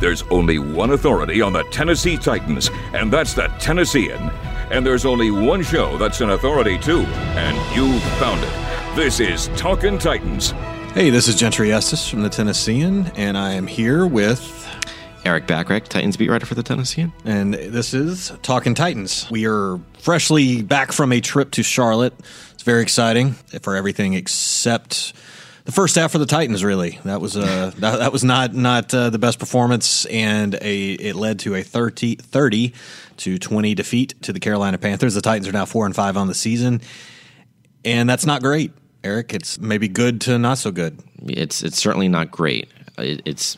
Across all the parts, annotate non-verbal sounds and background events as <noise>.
There's only one authority on the Tennessee Titans, and that's the Tennessean. And there's only one show that's an authority too, and you found it. This is Talkin' Titans. Hey, this is Gentry Estes from the Tennessean, and I am here with Eric Bacharach, Titans beat writer for the Tennessean. And this is Talking Titans. We are freshly back from a trip to Charlotte. It's very exciting for everything except the first half for the Titans. Really, that was uh, that, that was not not uh, the best performance, and a it led to a 30, 30 to twenty defeat to the Carolina Panthers. The Titans are now four and five on the season, and that's not great. Eric. it's maybe good to not so good. It's it's certainly not great. It, it's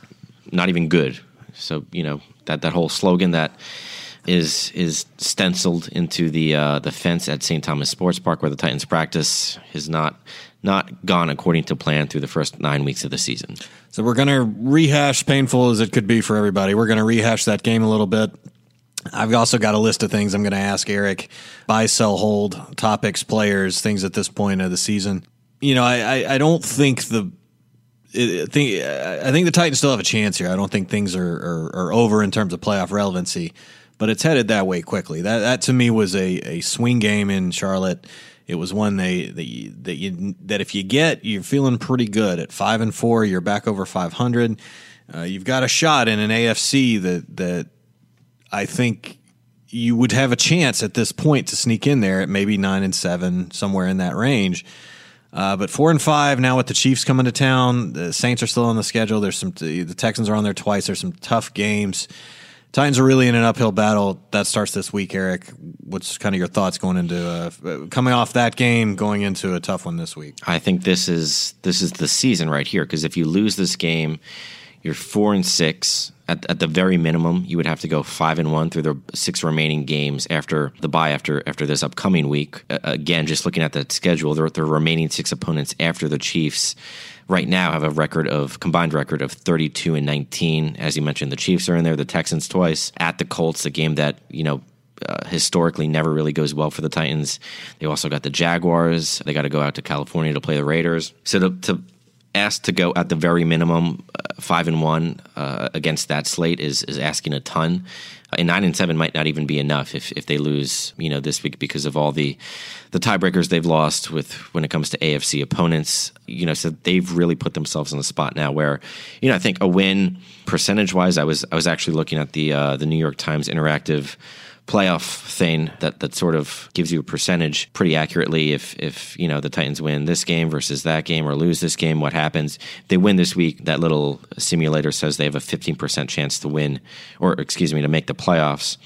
not even good. So you know that that whole slogan that is is stenciled into the uh, the fence at St. Thomas Sports Park where the Titans practice has not not gone according to plan through the first nine weeks of the season. So we're going to rehash, painful as it could be for everybody. We're going to rehash that game a little bit. I've also got a list of things I'm going to ask Eric: buy, sell, hold, topics, players, things at this point of the season. You know, I, I, I don't think the I think I think the Titans still have a chance here. I don't think things are, are, are, over in terms of playoff relevancy, but it's headed that way quickly. That that to me was a, a swing game in Charlotte. It was one they that you, that you that if you get, you're feeling pretty good at five and four. You're back over five hundred. Uh, you've got a shot in an AFC that that I think you would have a chance at this point to sneak in there at maybe nine and seven, somewhere in that range. Uh, but four and five now with the Chiefs coming to town. The Saints are still on the schedule. There's some the Texans are on there twice. There's some tough games. Titans are really in an uphill battle. That starts this week, Eric. What's kind of your thoughts going into uh, coming off that game, going into a tough one this week? I think this is this is the season right here because if you lose this game, you're four and six. At, at the very minimum, you would have to go five and one through the six remaining games after the bye after after this upcoming week. Again, just looking at that schedule, the, the remaining six opponents after the Chiefs right now have a record of combined record of 32 and 19. As you mentioned, the Chiefs are in there, the Texans twice, at the Colts, a game that you know uh, historically never really goes well for the Titans. They also got the Jaguars. They got to go out to California to play the Raiders. So to, to asked to go at the very minimum uh, five and one uh, against that slate is is asking a ton. Uh, and nine and seven might not even be enough if, if they lose, you know, this week because of all the the tiebreakers they've lost with when it comes to AFC opponents. You know, so they've really put themselves in a spot now where, you know, I think a win percentage wise, I was I was actually looking at the uh, the New York Times interactive playoff thing that that sort of gives you a percentage pretty accurately if if you know the Titans win this game versus that game or lose this game what happens. They win this week. That little simulator says they have a 15% chance to win or excuse me to make the playoffs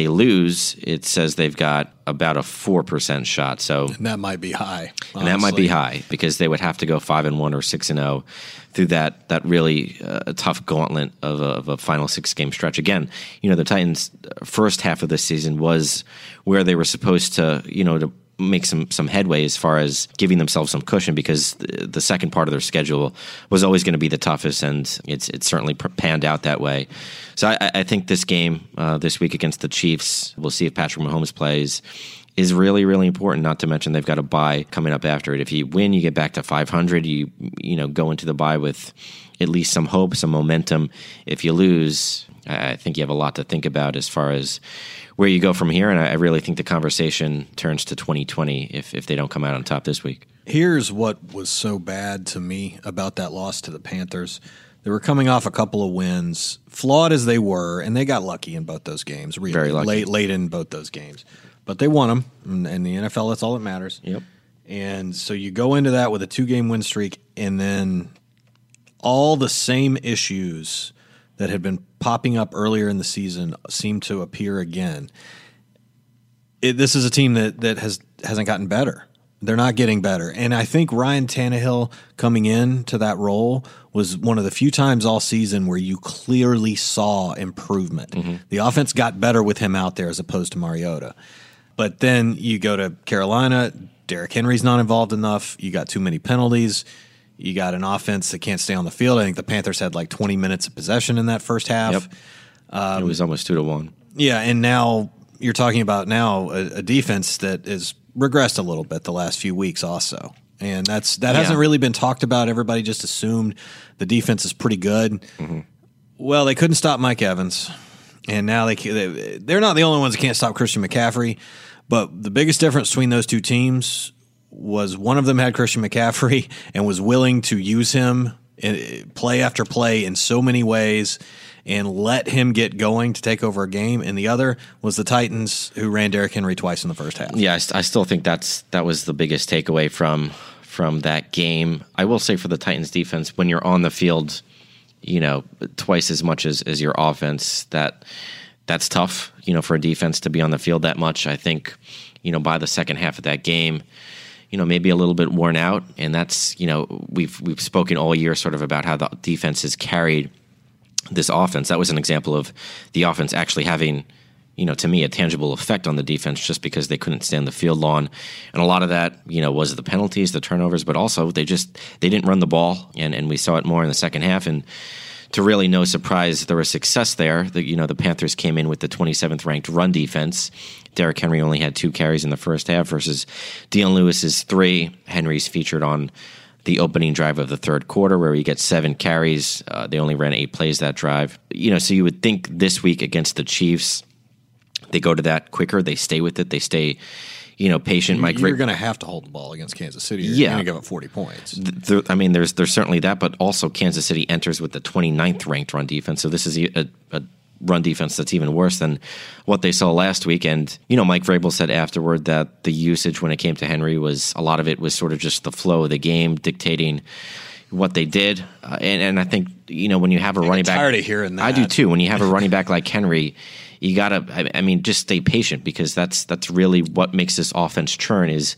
they lose, it says they've got about a four percent shot. So and that might be high, honestly. and that might be high because they would have to go five and one or six and zero oh through that that really uh, tough gauntlet of a, of a final six game stretch. Again, you know the Titans' first half of the season was where they were supposed to, you know, to make some some headway as far as giving themselves some cushion because the, the second part of their schedule was always going to be the toughest, and it's it's certainly panned out that way. So I, I think this game uh, this week against the Chiefs, we'll see if Patrick Mahomes plays. Is really really important. Not to mention they've got a bye coming up after it. If you win, you get back to 500. You you know go into the bye with at least some hope, some momentum. If you lose, I think you have a lot to think about as far as where you go from here. And I, really think the conversation turns to 2020 if, if they don't come out on top this week. Here's what was so bad to me about that loss to the Panthers. They were coming off a couple of wins, flawed as they were, and they got lucky in both those games. Really, Very lucky. late, late in both those games, but they won them. And, and the NFL, that's all that matters. Yep. And so you go into that with a two-game win streak, and then all the same issues that had been popping up earlier in the season seem to appear again. It, this is a team that that has hasn't gotten better. They're not getting better. And I think Ryan Tannehill coming in to that role was one of the few times all season where you clearly saw improvement. Mm-hmm. The offense got better with him out there as opposed to Mariota. But then you go to Carolina, Derrick Henry's not involved enough. You got too many penalties. You got an offense that can't stay on the field. I think the Panthers had like 20 minutes of possession in that first half. Yep. Um, it was almost two to one. Yeah, and now you're talking about now a, a defense that has regressed a little bit the last few weeks, also, and that's that hasn't really been talked about. Everybody just assumed the defense is pretty good. Well, they couldn't stop Mike Evans, and now they, they they're not the only ones that can't stop Christian McCaffrey. But the biggest difference between those two teams was one of them had Christian McCaffrey <laughs> and was willing to use him play after play in so many ways and let him get going to take over a game. And the other was the Titans who ran Derrick Henry twice in the first half. Yeah, I, st- I still think that's that was the biggest takeaway from from that game. I will say for the Titans defense, when you're on the field, you know, twice as much as, as your offense, that that's tough, you know, for a defense to be on the field that much. I think, you know, by the second half of that game, you know, maybe a little bit worn out. And that's, you know, we've we've spoken all year sort of about how the defense has carried this offense. That was an example of the offense actually having, you know, to me, a tangible effect on the defense just because they couldn't stand the field long. And a lot of that, you know, was the penalties, the turnovers, but also they just they didn't run the ball, and and we saw it more in the second half. And to really no surprise, there was success there. The, you know, the Panthers came in with the 27th ranked run defense. Derrick Henry only had two carries in the first half versus Dion Lewis's three. Henry's featured on the opening drive of the third quarter where he gets seven carries. Uh, they only ran eight plays that drive. You know, so you would think this week against the Chiefs, they go to that quicker. They stay with it. They stay, you know, patient. Mike You're going to have to hold the ball against Kansas City. You're Yeah. going to give up 40 points. there, I mean, there's there's certainly that, but also Kansas City enters with the 29th ranked run defense. So this is a, a run defense that's even worse than what they saw last week. And you know, Mike Vrabel said afterward that the usage when it came to Henry was a lot of it was sort of just the flow of the game dictating what they did. Uh, and and I think you know when you have a running back, tired of hearing that. I do too. When you have a <laughs> running back like Henry. You gotta, I- I mean, just stay patient because that's that's really what makes this offense churn is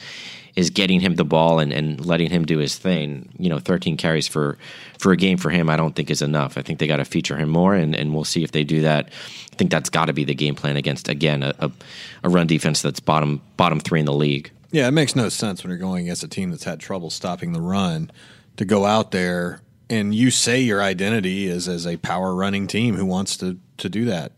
is getting him the ball and, and letting him do his thing. You know, 13 carries for for a game for him, I don't think is enough. I think they got to feature him more, and, and we'll see if they do that. I think that's got to be the game plan against again a, a, a run defense that's bottom bottom three in the league. Yeah, it makes no sense when you're going against a team that's had trouble stopping the run to go out there and you say your identity is as a power running team who wants to to do that.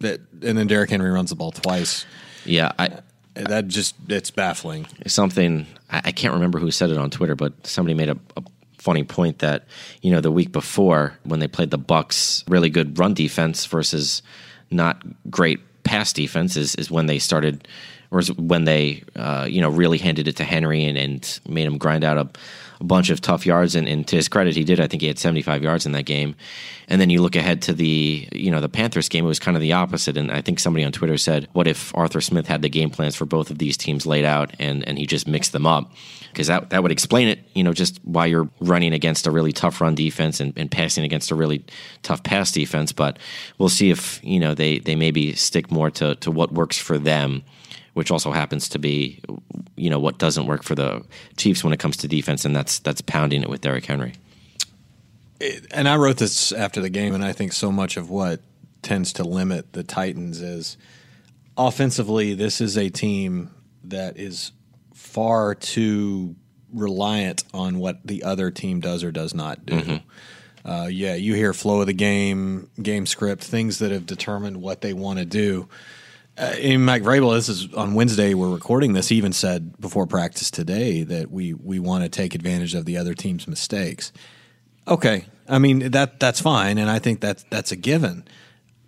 That and then Derrick Henry runs the ball twice. Yeah, I, uh, That just it's baffling. something I, I can't remember who said it on Twitter, but somebody made a, a funny point that you know the week before when they played the Bucs, really good run defense versus not great pass defense is, is when they started, or when they uh, you know really handed it to Henry and, and made him grind out a, a bunch of tough yards. And, and to his credit, he did. I think he had 75 yards in that game. And then you look ahead to the you know the Panthers game. It was kind of the opposite. And I think somebody on Twitter said, "What if Arthur Smith had the game plans for both of these teams laid out and and he just mixed them up?" Because that that would explain it. You know, just why you're running against a really tough run defense and, and passing against a really tough pass defense. But we'll see if you know they they maybe stick more to to what works for them which also happens to be, you know, what doesn't work for the Chiefs when it comes to defense, and that's that's pounding it with Derrick Henry. and I wrote this after the game, and I think so much of what tends to limit the Titans is offensively, this is a team that is far too reliant on what the other team does or does not do. Uh, yeah, you hear flow of the game, game script, things that have determined what they want to do. Uh, and Mike Vrabel, this is on Wednesday. We're recording this. He even said before practice today that we we want to take advantage of the other team's mistakes. Okay, I mean that that's fine, and I think that that's a given.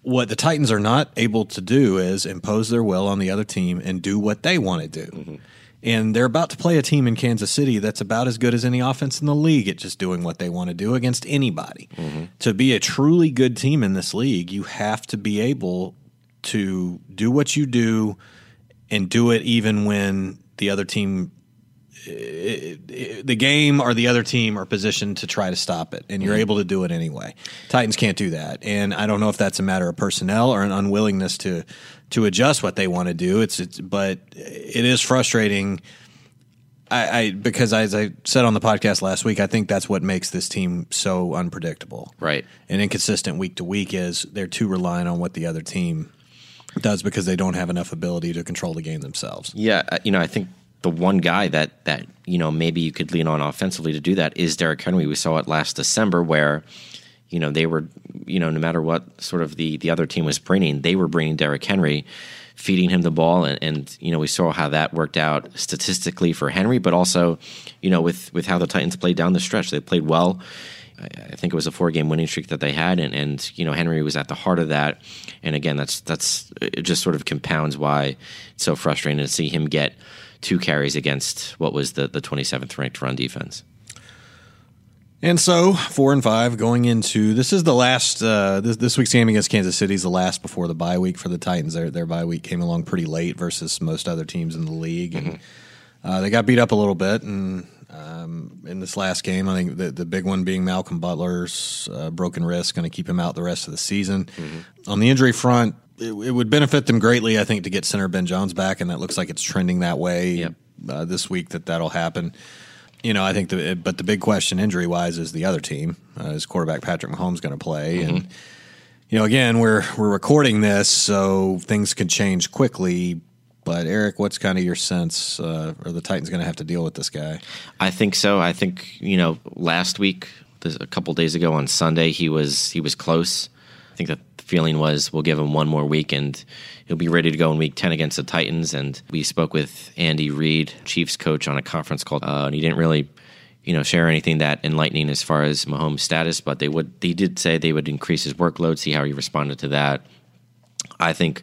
What the Titans are not able to do is impose their will on the other team and do what they want to do. And they're about to play a team in Kansas City that's about as good as any offense in the league at just doing what they want to do against anybody. To be a truly good team in this league, you have to be able to do what you do and do it even when the other team eh, eh, the game or the other team are positioned to try to stop it, and you're mm-hmm. able to do it anyway. Titans can't do that, and I don't know if that's a matter of personnel or an unwillingness to to adjust what they want to do. It's, it's but it is frustrating. I, I because as I said on the podcast last week, I think that's what makes this team so unpredictable, Right. and inconsistent week to week. Is they're too reliant on what the other team does because they don't have enough ability to control the game themselves. Yeah, uh, you know, I think the one guy that that you know maybe you could lean on offensively to do that is Derrick Henry. We saw it last December where you know they were you know no matter what sort of the the other team was bringing, they were bringing Derrick Henry, feeding him the ball, and, and you know we saw how that worked out statistically for Henry, but also you know with with how the Titans played down the stretch, they played well. I I think it was a four game winning streak that they had, and, and you know Henry was at the heart of that. And again, that's that's it just sort of compounds why it's so frustrating to see him get two carries against what was the the 27th ranked run defense. And so four and five going into this is the last uh, this, this week's game against Kansas City is the last before the bye week for the Titans. Their their bye week came along pretty late versus most other teams in the league, and uh, they got beat up a little bit. And um, in this last game, I think the the big one being Malcolm Butler's uh, broken wrist, going to keep him out the rest of the season. On the injury front, it, it would benefit them greatly, I think, to get center Ben Jones back, and that looks like it's trending that way Yep. uh, this week that that'll happen. You know, I think the but the big question injury wise is the other team. Uh, is quarterback Patrick Mahomes going to play? And you know, again, we're we're recording this, so things could change quickly. But Eric, what's kind of your sense? Uh, are the Titans going to have to deal with this guy? I think so. I think you know last week, this, a couple days ago on Sunday, he was he was close. I think the feeling was we'll give him one more week and he'll be ready to go in week 10 against the Titans. And we spoke with Andy Reid, Chiefs coach, on a conference call, uh, and he didn't really you know share anything that enlightening as far as Mahomes' status, but they would they did say they would increase his workload, see how he responded to that. I think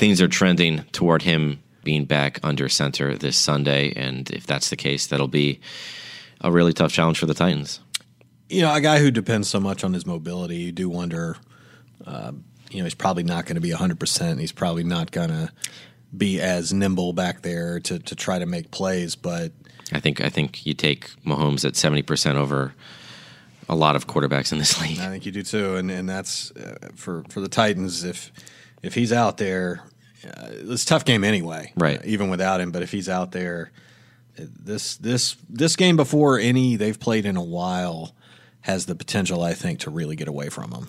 things are trending toward him being back under center this Sunday, and if that's the case, that'll be a really tough challenge for the Titans. You know, a guy who depends so much on his mobility, you do wonder. Uh, you know, he's probably not going to be hundred percent. He's probably not going to be as nimble back there to to try to make plays, but. I think I think you take Mahomes at seventy percent over a lot of quarterbacks in this <laughs> league. I think you do too, and and that's uh, for for the Titans. If if he's out there, uh, it's a tough game anyway, Right. uh, even without him. But if he's out there, this this this game before any they've played in a while has the potential, I think, to really get away from them.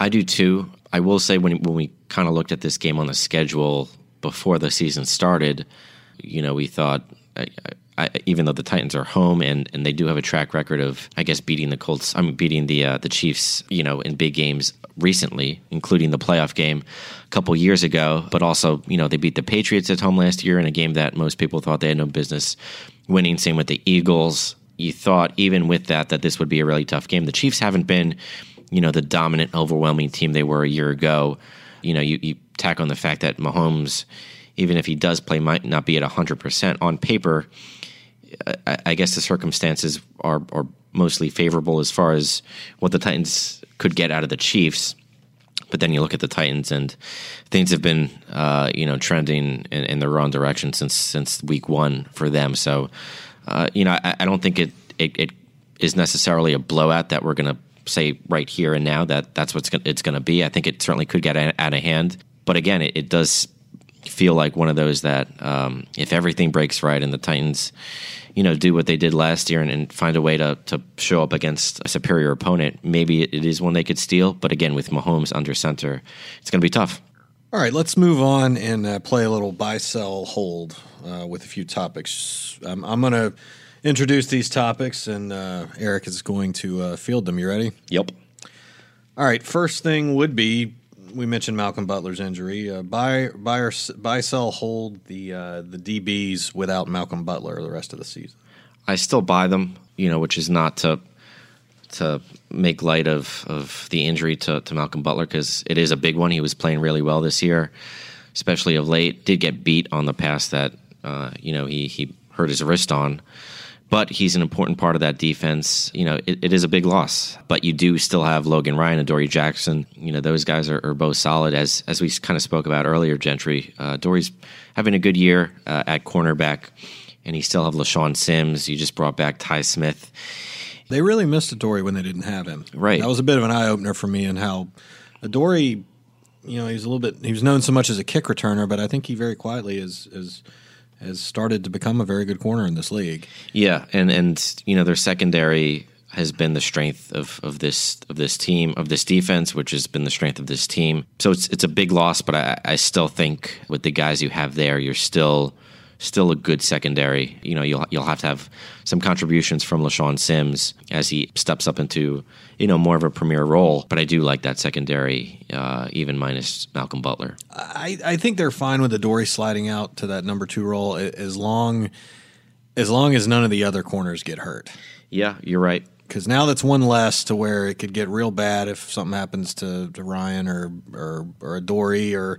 I do too. I will say when when we kind of looked at this game on the schedule before the season started, you know, we thought. I, I, even though the Titans are home and, and they do have a track record of, I guess, beating the Colts, I mean, beating the uh, the Chiefs, you know, in big games recently, including the playoff game a couple years ago. But also, you know, they beat the Patriots at home last year in a game that most people thought they had no business winning. Same with the Eagles. You thought even with that that this would be a really tough game. The Chiefs haven't been, you know, the dominant, overwhelming team they were a year ago. You know, you, you tack on the fact that Mahomes, even if he does play, might not be at hundred percent on paper. I, I guess the circumstances are, are mostly favorable as far as what the Titans could get out of the Chiefs. But then you look at the Titans, and things have been, uh, you know, trending in, in the wrong direction since since week one for them. So, uh, you know, I, I don't think it, it it is necessarily a blowout that we're going to say right here and now that that's what's gonna, it's going to be. I think it certainly could get out of hand. But again, it, it does feel like one of those that um, if everything breaks right and the Titans, you know, do what they did last year and, and find a way to, to show up against a superior opponent, maybe it, it is one they could steal. But again, with Mahomes under center, it's going to be tough. All right, let's move on and uh, play a little buy, sell, hold uh, with a few topics. Um, I'm going to introduce these topics, and uh, Eric is going to uh, field them. You ready? Yep. All right. First thing would be we mentioned Malcolm Butler's injury. Uh, buy, buy, or buy, sell, hold the uh, the DBs without Malcolm Butler the rest of the season. I still buy them, you know, which is not to to make light of, of the injury to, to Malcolm Butler because it is a big one. He was playing really well this year, especially of late. Did get beat on the pass that uh, you know he he hurt his wrist on, but he's an important part of that defense. You know, it, it is a big loss, but you do still have Logan Ryan and Dory Jackson. You know, those guys are, are both solid. As as we kind of spoke about earlier, Gentry. Uh, Dory's having a good year uh, at cornerback, and you still have LeShaun Sims. You just brought back Tye Smith. They really missed Dory when they didn't have him. Right. That was a bit of an eye opener for me, and how Dory. you know, he's a little bit. He was known so much as a kick returner, but I think he very quietly is is has started to become a very good corner in this league. Yeah, and and you know their secondary has been the strength of, of this of this team of this defense, which has been the strength of this team. So it's it's a big loss, but I, I still think with the guys you have there, you're still still a good secondary. You know, you'll you'll have to have some contributions from LeShaun Sims as he steps up into you know more of a premier role. But I do like that secondary, uh, even minus Malcolm Butler. I, I think they're fine with the Dory sliding out to that number two role as long as long as none of the other corners get hurt. Yeah, you're right because now that's one less to where it could get real bad if something happens to, to Ryan or or or a Dory or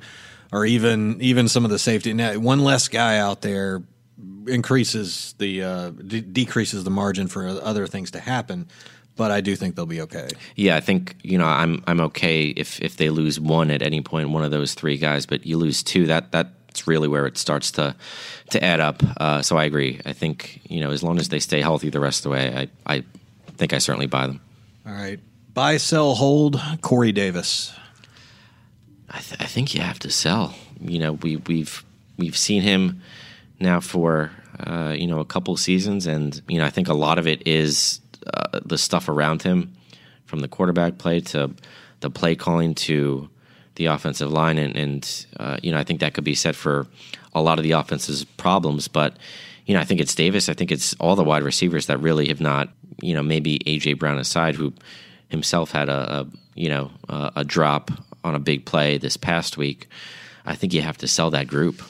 or even even some of the safety. Now, one less guy out there increases the uh, de- decreases the margin for other things to happen. But I do think they'll be okay. Yeah, I think you know I'm I'm okay if if they lose one at any point, one of those three guys. But you lose two, that that's really where it starts to to add up. Uh, so I agree. I think you know as long as they stay healthy the rest of the way, I I think I certainly buy them. All right. Buy, sell, hold. Corey Davis. I, th- I think you have to sell. You know, we, we've we've seen him now for uh, you know a couple seasons, and you know I think a lot of it is uh, the stuff around him, from the quarterback play to the play calling to the offensive line, and, and uh, you know I think that could be said for a lot of the offense's problems, but you know, I think it's Davis. I think it's all the wide receivers that really have not, you know, maybe AJ Brown aside, who himself had a, a you know, a, a, drop on a big play this past week. I think you have to sell that group.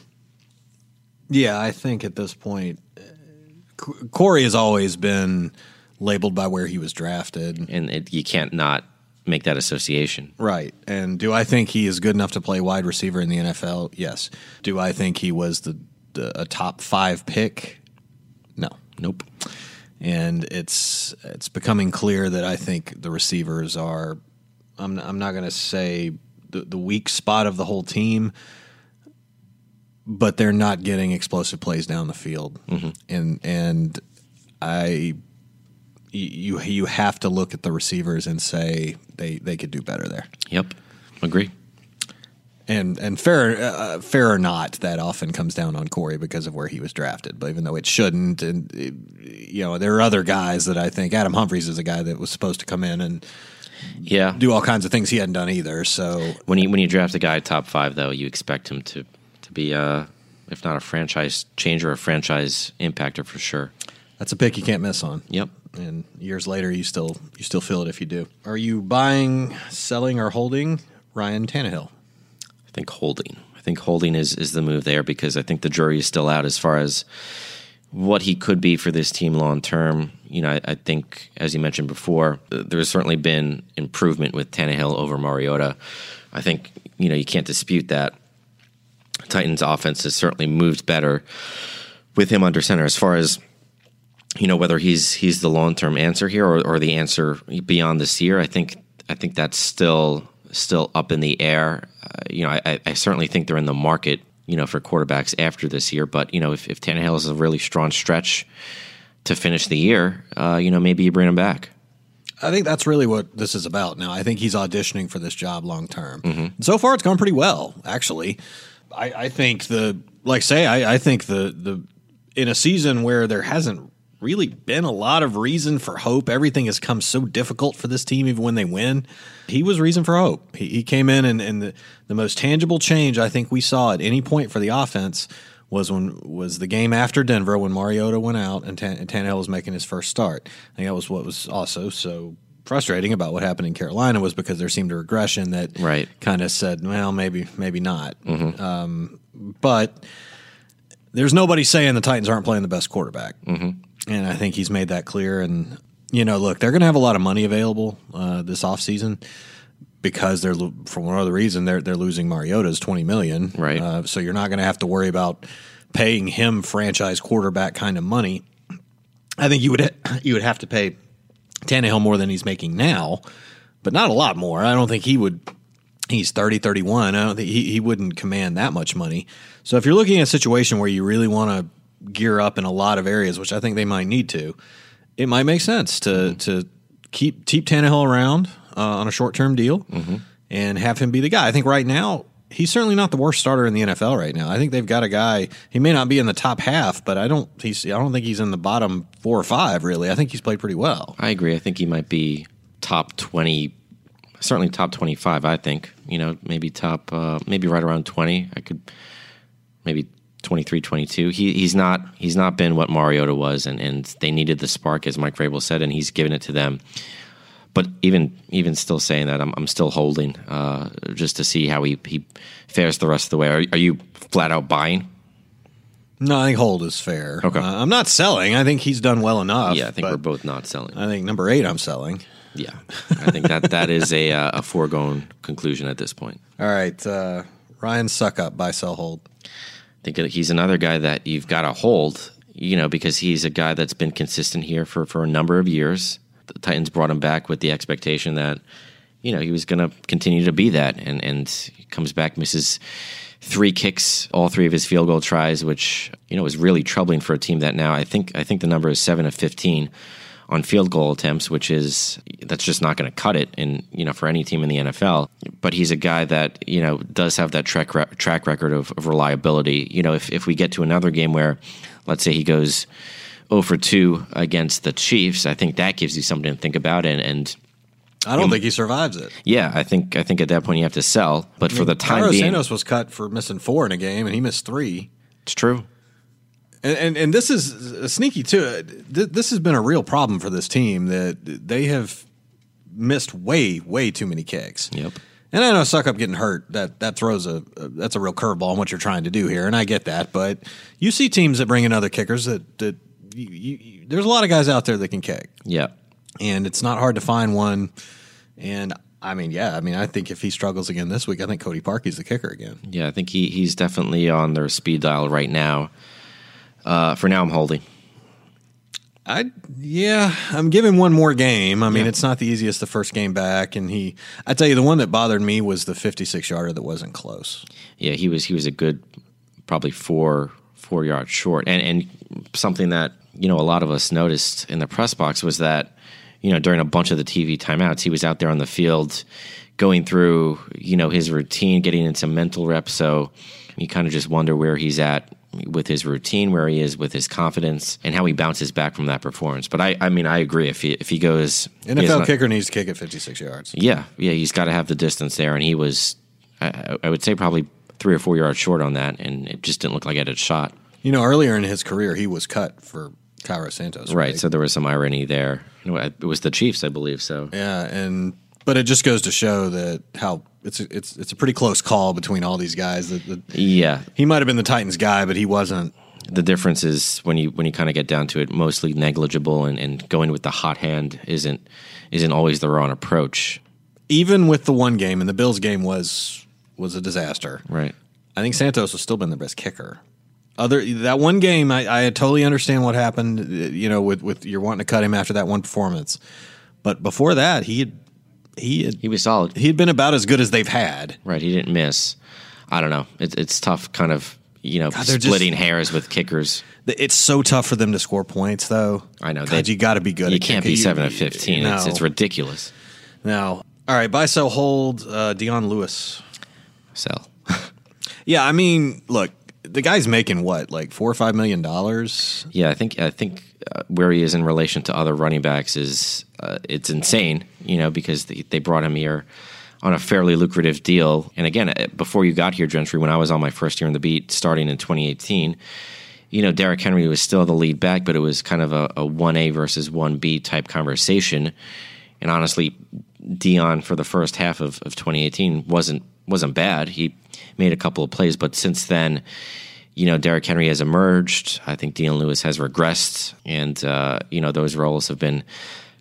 Yeah, I think at this point, uh, Corey has always been labeled by where he was drafted, and it, you can't not make that association. Right. And do I think he is good enough to play wide receiver in the NFL? Yes. Do I think he was the a top five pick? No, nope. And it's it's becoming clear that I think the receivers are. I'm I'm not going to say the the weak spot of the whole team, but they're not getting explosive plays down the field, mm-hmm. and and I you you have to look at the receivers and say they they could do better there. Yep, agree and and fair uh, fair or not, that often comes down on Corey because of where he was drafted. But even though it shouldn't, and you know, there are other guys that I think Adam Humphries is a guy that was supposed to come in and yeah do all kinds of things he hadn't done either. So when you when you draft a guy top five, though, you expect him to to be a if not a franchise changer, a franchise impactor for sure. That's a pick you can't miss on. Yep. And years later, you still you still feel it if you do. Are you buying, selling, or holding Ryan Tannehill? I think holding. I think holding is is the move there because I think the jury is still out as far as what he could be for this team long term. You know, I, I, think as you mentioned before, there's certainly been improvement with Tannehill over Mariota. I think you know you can't dispute that. Titans offense has certainly moved better with him under center as far as you know whether he's he's the long term answer here or, or the answer beyond this year. I think I think that's still still up in the air. Uh, you know, I, I, certainly think they're in the market, you know, for quarterbacks after this year. But you know, if, if Tannehill is a really strong stretch to finish the year, uh, you know, maybe you bring him back. I think that's really what this is about now. I think he's auditioning for this job long term. Mm-hmm. So far, it's gone pretty well, actually. I, I think the like say I, I think the the in a season where there hasn't really been a lot of reason for hope. Everything has come so difficult for this team, even when they win. He was reason for hope. He, he came in, and, and the, the most tangible change I think we saw at any point for the offense was when was the game after Denver when Mariota went out and, Tan- and Tannehill was making his first start. I think that was what was also so frustrating about what happened in Carolina was because there seemed a regression that right. kind of said, well, maybe maybe not. Mm-hmm. Um, but there's nobody saying the Titans aren't playing the best quarterback. Mm-hmm and I think he's made that clear. And you know, look, they're going to have a lot of money available uh, this offseason because they're for one other reason they're they're losing Mariota's twenty million, right? Uh, so you're not going to have to worry about paying him franchise quarterback kind of money. I think you would <laughs> you would have to pay Tannehill more than he's making now, but not a lot more. I don't think he would. He's 30, 31. I don't think he, he wouldn't command that much money. So if you're looking at a situation where you really want to gear up in a lot of areas, which I think they might need to, it might make sense to mm-hmm. to keep keep Tannehill around uh, on a short term deal mm-hmm. and have him be the guy. I think right now he's certainly not the worst starter in the NFL right now. I think they've got a guy. He may not be in the top half, but I don't. He's. I don't think he's in the bottom four or five. Really, I think he's played pretty well. I agree. I think he might be top twenty, certainly top twenty-five. I think you know maybe top, uh, maybe right around twenty. I could maybe 23, 22. He, he's not he's not been what Mariota was, and, and they needed the spark, as Mike Vrabel said, and he's given it to them. But even even still saying that, I'm, I'm still holding uh, just to see how he, he fares the rest of the way. Are, are you flat out buying? No, I think hold is fair. Okay. Uh, I'm not selling. I think he's done well enough. yeah, I think we're both not selling. I think number eight, I'm selling. yeah, I think that that is a uh, a foregone conclusion at this point. <laughs> All right, uh, Ryan Succop, buy, sell, hold. I think he's another guy that you've got to hold, you know, because he's a guy that's been consistent here for, for a number of years. The Titans brought him back with the expectation that, you know, he was going to continue to be that. And, and he comes back, misses three kicks, all three of his field goal tries, which, you know, is really troubling for a team that now I think, I think the number is seven of 15 on field goal attempts, which is that's just not going to cut it in you know for any team in the NFL. But he's a guy that you know does have that track re- track record of, of reliability. You know, if if we get to another game where, let's say he goes 0 for 2 against the Chiefs, I think that gives you something to think about. And and I don't think he survives it. yeah, I think I think at that point you have to sell. But for the time Cairo being, Santos was cut for missing four in a game, and he missed three. it's true. And, and and this is uh, sneaky too. This has been a real problem for this team that they have missed way way too many kicks. Yep. And I know Succop getting hurt that that throws a, a that's a real curveball on what you're trying to do here, and I get that. But you see teams that bring in other kickers that that you, you, you, there's a lot of guys out there that can kick, Yeah. and it's not hard to find one. And I mean, yeah, I mean, I think if he struggles again this week, I think Cody Parkey's the kicker again. Yeah, I think he, he's definitely on their speed dial right now. Uh, for now, I'm holding. I yeah, I'm giving one more game. I mean, Yeah. it's not the easiest the first game back, and he. I tell you, the one that bothered me was the 56 yarder that wasn't close. Yeah, he was he was a good, probably four four yards short, and and something that you know a lot of us noticed in the press box was that you know during a bunch of the TV timeouts, he was out there on the field going through you know his routine, getting into mental reps. So you kind of just wonder where he's at with his routine, where he is with his confidence, and how he bounces back from that performance. But I, I mean, I agree. If he if he goes he NFL not- kicker needs to kick at 56 yards. yeah, yeah, he's got to have the distance there, and he was, I, I would say, probably three or four yards short on that, and it just didn't look like it had shot. You know, earlier in his career, he was cut for Cairo Santos. Right, so there was some irony there. It was the Chiefs, I believe. So yeah, and but it just goes to show that how it's a, it's it's a pretty close call between all these guys. That, that yeah, he might have been the Titans guy, but he wasn't. the difference is when you when you kind of get down to it, mostly negligible, and, and going with the hot hand isn't isn't always the wrong approach. Even with the one game, and the Bills game was was a disaster. Right. I think Santos has still been their best kicker. Other that one game, I, I totally understand what happened. You know, with with you're wanting to cut him after that one performance, but before that, he had he had He was solid. he had been about as good as they've had. Right. He didn't miss. I don't know. It's it's tough, kind of you know, just- splitting hairs with kickers. It's so tough for them to score points, though. I know. God, They- you got to be good. You at can't kicking. be You- seven of fifteen. It's, it's ridiculous. No. All right, buy, sell, hold. Uh, Dion Lewis. Sell. <laughs> Yeah, I mean, look, the guy's making what, like four or five million dollars? Yeah, I think I think uh, where he is in relation to other running backs is uh, it's insane. You know, because they, they brought him here on a fairly lucrative deal. And again, uh, before you got here, Gentry, when I was on my first year in the beat, starting in 2018, you know, Derrick Henry was still the lead back, but it was kind of a A versus one B type conversation. And honestly, Dion for the first half of, of 2018 wasn't wasn't bad. He made a couple of plays, but since then, you know, Derrick Henry has emerged. I think Dion Lewis has regressed, and uh, you know those roles have been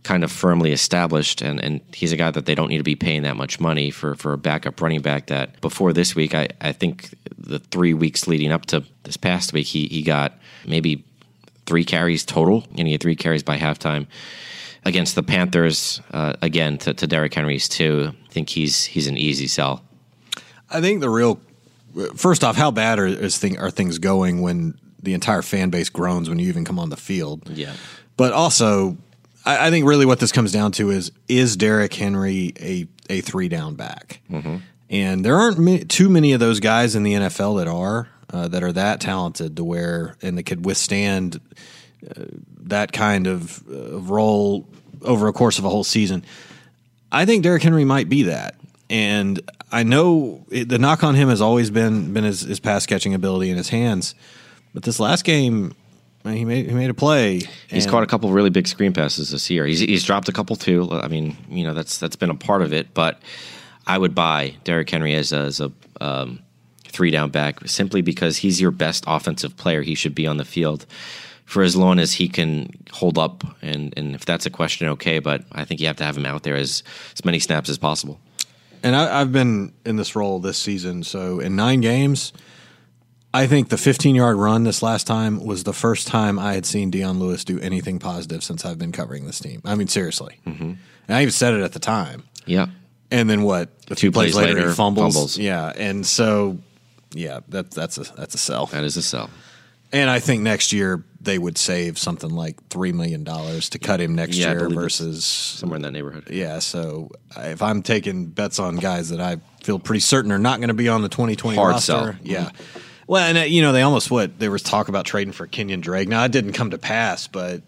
kind of firmly established. And, and he's a guy that they don't need to be paying that much money for for a backup running back. That before this week, I, I think the three weeks leading up to this past week, he he got maybe three carries total, and he had three carries by halftime against the Panthers. Uh, again, to, to Derrick Henry's too. I think he's he's an easy sell. I think the real first off, how bad are is thing, are things going when the entire fan base groans when you even come on the field? Yeah. But also, I, I think really what this comes down to is is Derrick Henry a a three down back? And there aren't ma- too many of those guys in the NFL that are uh, that are that talented to where and that could withstand uh, that kind of uh, role over a course of a whole season. I think Derrick Henry might be that. And I know it, the knock on him has always been been his, his pass catching ability in his hands, but this last game, man, he made he made a play. He's caught a couple of really big screen passes this year. He's, he's dropped a couple too. I mean, you know, that's that's been a part of it. But I would buy Derrick Henry as a, as a um, three down back simply because he's your best offensive player. He should be on the field for as long as he can hold up. And and if that's a question, okay. But I think you have to have him out there as as many snaps as possible. And I, I've been in this role this season. So in nine games, I think the 15 yard run this last time was the first time I had seen Dion Lewis do anything positive since I've been covering this team. I mean, seriously. Mm-hmm. And I even said it at the time. Yeah. And then what? A few Two plays later, later, he fumbles. fumbles. Yeah, and so yeah, that that's a that's a sell. That is a sell. And I think next year they would save something like three million dollars to cut him next Yeah, year versus Somewhere in that neighborhood. yeah. So uh, if I'm taking bets on guys that I feel pretty certain are not going to be on the 2020 Hard roster, sell. yeah. Mm-hmm. Well, and uh, you know they almost what there was talk about trading for Kenyon Drake. Now it didn't come to pass, but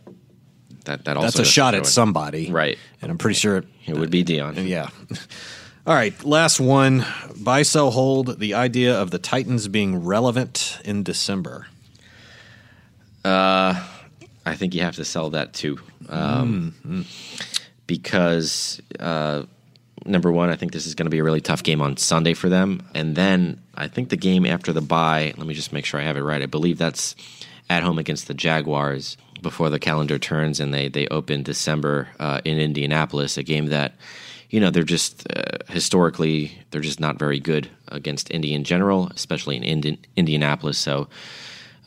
That that also that's a shot at somebody, Right. And I'm pretty sure It would be Dion. Uh, yeah. <laughs> All right, last one. Buy, sell, hold. The idea of the Titans being relevant in December. I think you have to sell that too, um, because uh, number one, I think this is going to be a really tough game on Sunday for them, and then I think the game after the bye. Let me just make sure I have it right. I believe that's at home against the Jaguars before the calendar turns, and they they open December uh, in Indianapolis, a game that. You know they're just uh, historically they're just not very good against Indy in general, especially in Indi- Indianapolis. So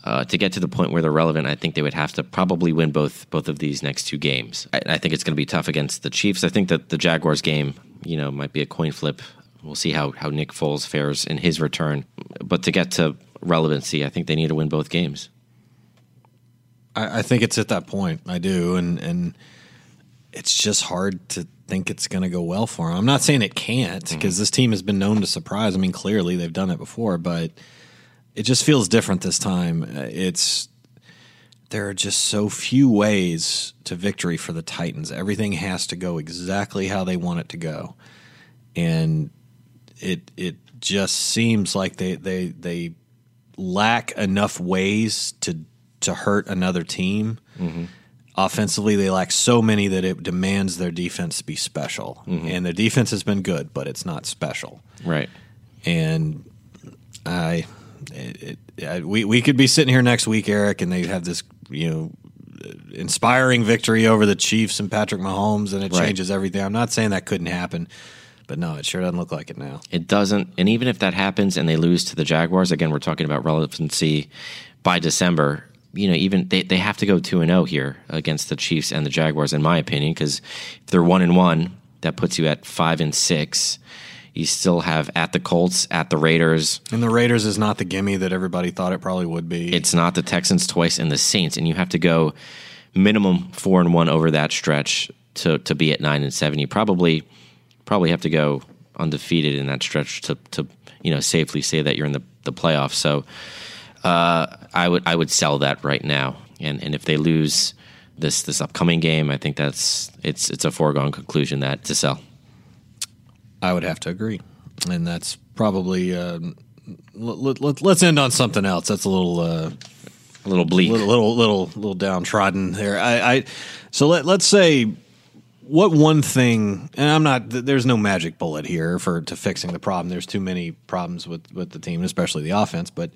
uh, to get to the point where they're relevant, I think they would have to probably win both both of these next two games. I, I think it's going to be tough against the Chiefs. I think that the Jaguars game, you know, might be a coin flip. We'll see how how Nick Foles fares in his return. But to get to relevancy, I think they need to win both games. I, I think it's at that point. I do, and and it's just hard to think it's going to go well for them. I'm not saying it can't because this team has been known to surprise. I mean, clearly they've done it before, but it just feels different this time. It's there are just so few ways to victory for the Titans. Everything has to go exactly how they want it to go, and it it just seems like they they they lack enough ways to to hurt another team. Mm-hmm. Offensively, they lack so many that it demands their defense be special, mm-hmm. and their defense has been good, but it's not special. Right. And I, it, it, we we could be sitting here next week, Eric, and they have this you know inspiring victory over the Chiefs and Patrick Mahomes, and it Right. changes everything. I'm not saying that couldn't happen, but no, it sure doesn't look like it now. It doesn't, and even if that happens and they lose to the Jaguars, again, we're talking about relevancy by December. You know, even they, they have to go two and zero here against the Chiefs and the Jaguars, in my opinion, because if they're one and one, that puts you at five and six. You still have at the Colts, at the Raiders. And the Raiders is not the gimme that everybody thought it probably would be. It's not the Texans twice and the Saints, and you have to go minimum four and one over that stretch to to be at nine and seven. You probably probably have to go undefeated in that stretch to to you know safely say that you're in the the playoffs. So uh, I would I would sell that right now, and and if they lose this this upcoming game, I think that's it's it's a foregone conclusion that to sell. I would have to agree, and that's probably. Um, let, let, let's end on something else. That's a little, uh, A little bleak. little, little, little, little downtrodden there. I, I so let let's say what one thing, and I'm not. There's no magic bullet here for to fixing the problem. There's too many problems with with the team, especially the offense. But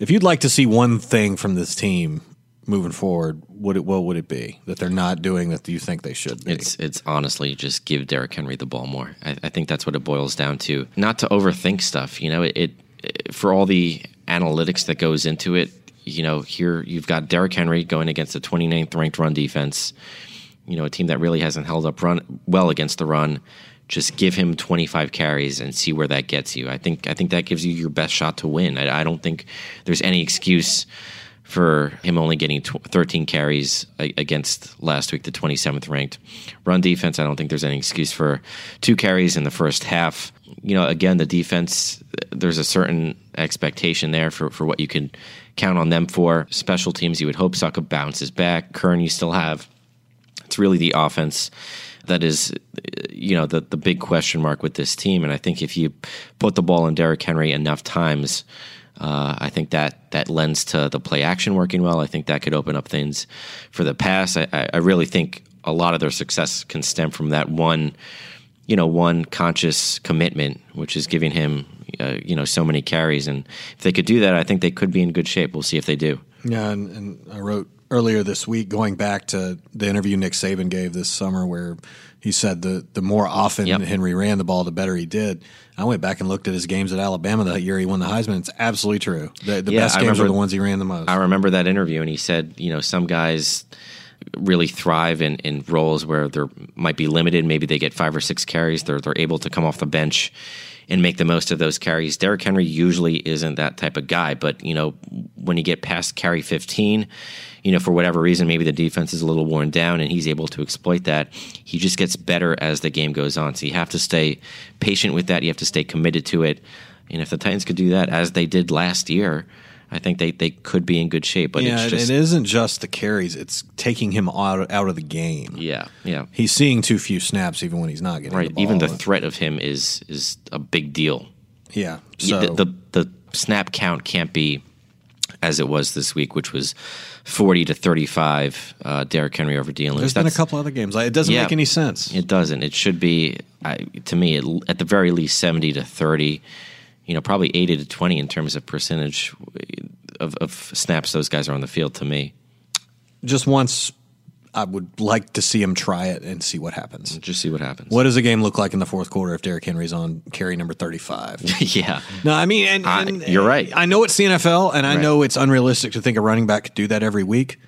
if you'd like to see one thing from this team moving forward, it what would it be that they're not doing that you think they should be? It's it's honestly just give Derrick Henry the ball more. I, I think that's what it boils down to. Not to overthink stuff. You know, it, it for all the analytics that goes into it. You know, here you've got Derrick Henry going against the 29th ranked run defense. You know, a team that really hasn't held up run well against the run. Just give him 25 carries and see where that gets you. I think I think that gives you your best shot to win. I, I don't think there's any excuse for him only getting tw- 13 carries against last week, the 27th ranked run defense. I don't think there's any excuse for two carries in the first half. You know, again, the defense, there's a certain expectation there for, for what you can count on them for. Special teams, you would hope Succop bounces back. Kern, you still have. It's really the offense that is, you know, the the big question mark with this team. And I think if you put the ball in Derrick Henry enough times, uh, I think that that lends to the play action working well. I think that could open up things for the pass. I, I really think a lot of their success can stem from that one, you know, one conscious commitment, which is giving him, uh, you know, so many carries. And if they could do that, I think they could be in good shape. We'll see if they do. Yeah, and, and I wrote earlier this week, going back to the interview Nick Saban gave this summer, where he said the the more often yep. Henry ran the ball, the better he did. I went back and looked at his games at Alabama that year he won the Heisman. It's absolutely true. The, the yeah, best games remember, are the ones he ran the most. I remember that interview, and he said, you know, some guys really thrive in, in roles where they might be limited. Maybe they get five or six carries. They're they're able to come off the bench and make the most of those carries. Derrick Henry usually isn't that type of guy, but you know when you get past carry 15, you know for whatever reason maybe the defense is a little worn down and he's able to exploit that. He just gets better as the game goes on. So you have to stay patient with that. You have to stay committed to it. And if the Titans could do that as they did last year, I think they, they could be in good shape. But yeah, just, it isn't just the carries; it's taking him out out of the game. Yeah, yeah. He's seeing too few snaps, even when he's not getting right. The even the threat of him is is a big deal. Yeah. So the, the, the snap count can't be as it was this week, which was forty to thirty five. Uh, Derrick Henry over Dion Lewis. There's That's, been a couple other games. It doesn't yeah, make any sense. It doesn't. It should be I, to me it, at the very least seventy to thirty you know, probably 80 to 20 in terms of percentage of, of snaps those guys are on the field to me. Just once, I would like to see him try it and see what happens. Just see what happens. What does the game look like in the fourth quarter if Derrick Henry's on carry number 35? <laughs> yeah. No, I mean, and, and uh, you're right. I know it's the NFL, and I right. know it's unrealistic to think a running back could do that every week.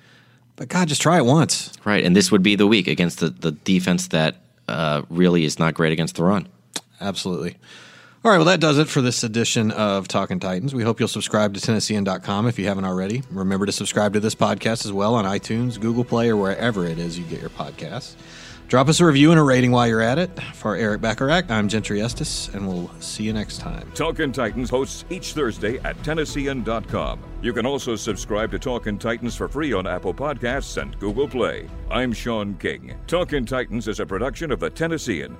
But God, just try it once. Right, and this would be the week against the, the defense that uh, really is not great against the run. Absolutely. All right, well, that does it for this edition of Talking Titans. We hope you'll subscribe to Tennessean.com if you haven't already. Remember to subscribe to this podcast as well on iTunes, Google Play, or wherever it is you get your podcasts. Drop us a review and a rating while you're at it. For Eric Bacharach, I'm Gentry Estes, and we'll see you next time. Talking Titans hosts each Thursday at Tennessean.com. You can also subscribe to Talking Titans for free on Apple Podcasts and Google Play. I'm Sean King. Talking Titans is a production of the Tennessean.